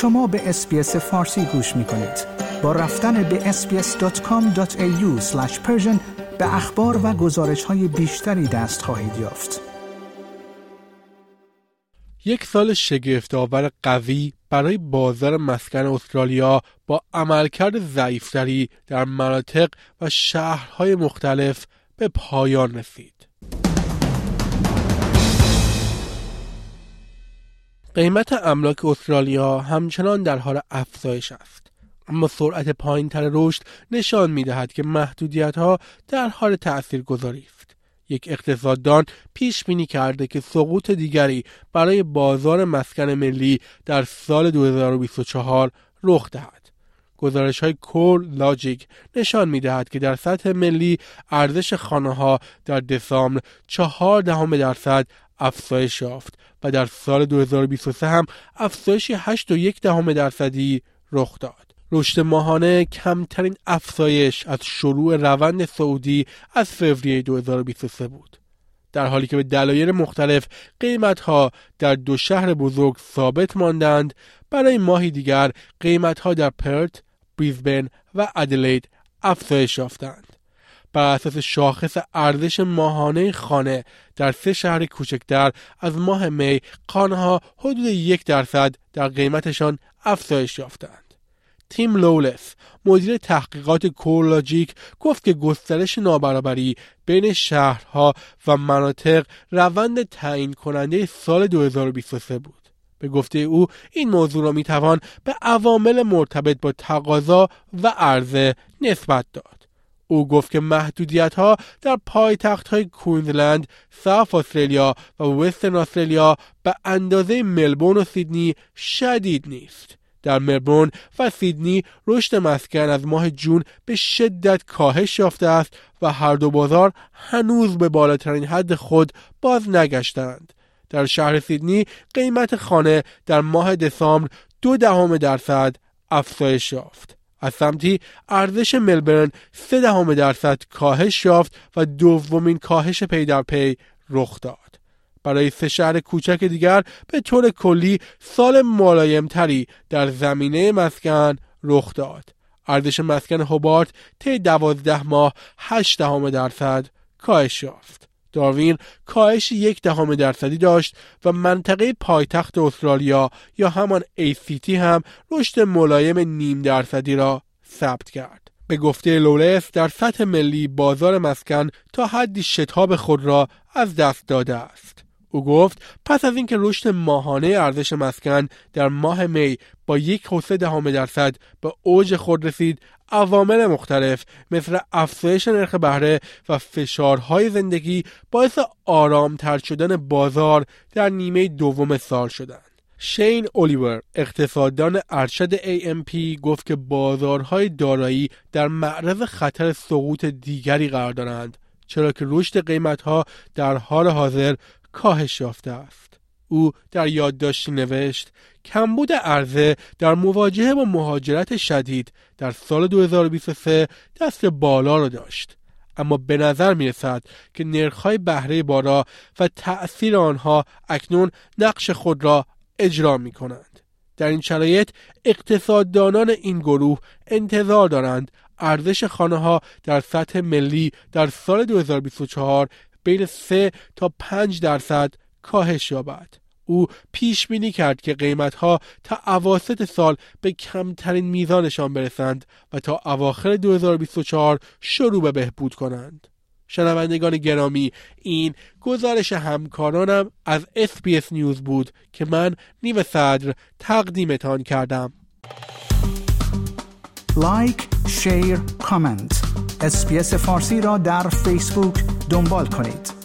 شما به اسپیس فارسی گوش می کنید. با رفتن به sbs.com.au به اخبار و گزارش های بیشتری دست خواهید یافت. یک سال شگفتآور قوی برای بازار مسکن استرالیا با عملکرد ضعیفتری در مناطق و شهرهای مختلف به پایان رسید. قیمت املاک استرالیا همچنان در حال افزایش است. اما سرعت پایینتر رشد نشان می دهد که محدودیت ها در حال تأثیر گذاری است. یک اقتصاددان پیش بینی کرده که سقوط دیگری برای بازار مسکن ملی در سال 2024 رخ دهد. گزارش های کور لاجیک نشان می دهد که در سطح ملی ارزش خانه ها در دسامبر چهار دهم درصد افزایش یافت و در سال 2023 هم افزایشی 8.1 دهم درصدی رخ داد. رشد ماهانه کمترین افزایش از شروع روند سعودی از فوریه 2023 بود. در حالی که به دلایل مختلف قیمت ها در دو شهر بزرگ ثابت ماندند برای ماهی دیگر قیمت ها در پرت، بریزبن و ادلید افزایش یافتند. بر اساس شاخص ارزش ماهانه خانه در سه شهر کوچکتر از ماه می خانه ها حدود یک درصد در قیمتشان افزایش یافتند. تیم لولس مدیر تحقیقات کورولاجیک گفت که گسترش نابرابری بین شهرها و مناطق روند تعیین کننده سال 2023 بود. به گفته او این موضوع را می‌توان به عوامل مرتبط با تقاضا و عرضه نسبت داد. او گفت که محدودیت ها در پایتخت های کوینزلند، ساف استرالیا و وسترن استرالیا به اندازه ملبورن و سیدنی شدید نیست. در مربون و سیدنی رشد مسکن از ماه جون به شدت کاهش یافته است و هر دو بازار هنوز به بالاترین حد خود باز نگشتند. در شهر سیدنی قیمت خانه در ماه دسامبر دو دهم درصد افزایش یافت. از سمتی ارزش ملبرن سه دهم درصد کاهش یافت و دومین کاهش پی در پی رخ داد. برای سه شهر کوچک دیگر به طور کلی سال ملایمتری در زمینه مسکن رخ داد. ارزش مسکن هوبارت طی دوازده ماه هشت دهم درصد کاهش یافت. داروین کاهش یک دهم درصدی داشت و منطقه پایتخت استرالیا یا همان ACT هم رشد ملایم نیم درصدی را ثبت کرد. به گفته لولس در سطح ملی بازار مسکن تا حدی شتاب خود را از دست داده است. او گفت پس از اینکه رشد ماهانه ارزش مسکن در ماه می با یک و دهم درصد به اوج خود رسید عوامل مختلف مثل افزایش نرخ بهره و فشارهای زندگی باعث آرامتر شدن بازار در نیمه دوم سال شدند. شین اولیور اقتصاددان ارشد AMP گفت که بازارهای دارایی در معرض خطر سقوط دیگری قرار دارند چرا که رشد قیمتها در حال حاضر کاهش یافته است. او در یادداشتی نوشت کمبود عرضه در مواجهه با مهاجرت شدید در سال 2023 دست بالا را داشت. اما به نظر می رسد که نرخهای بهره بالا و تأثیر آنها اکنون نقش خود را اجرا می کنند. در این شرایط اقتصاددانان این گروه انتظار دارند ارزش خانه ها در سطح ملی در سال 2024 بین 3 تا 5 درصد کاهش یابد. او پیش بینی کرد که قیمت ها تا اواسط سال به کمترین میزانشان برسند و تا اواخر 2024 شروع به بهبود کنند. شنوندگان گرامی این گزارش همکارانم از SBS News بود که من نیو صدر تقدیمتان کردم like، share، comment SBS فارسی را در فیسبوک دنبال کنید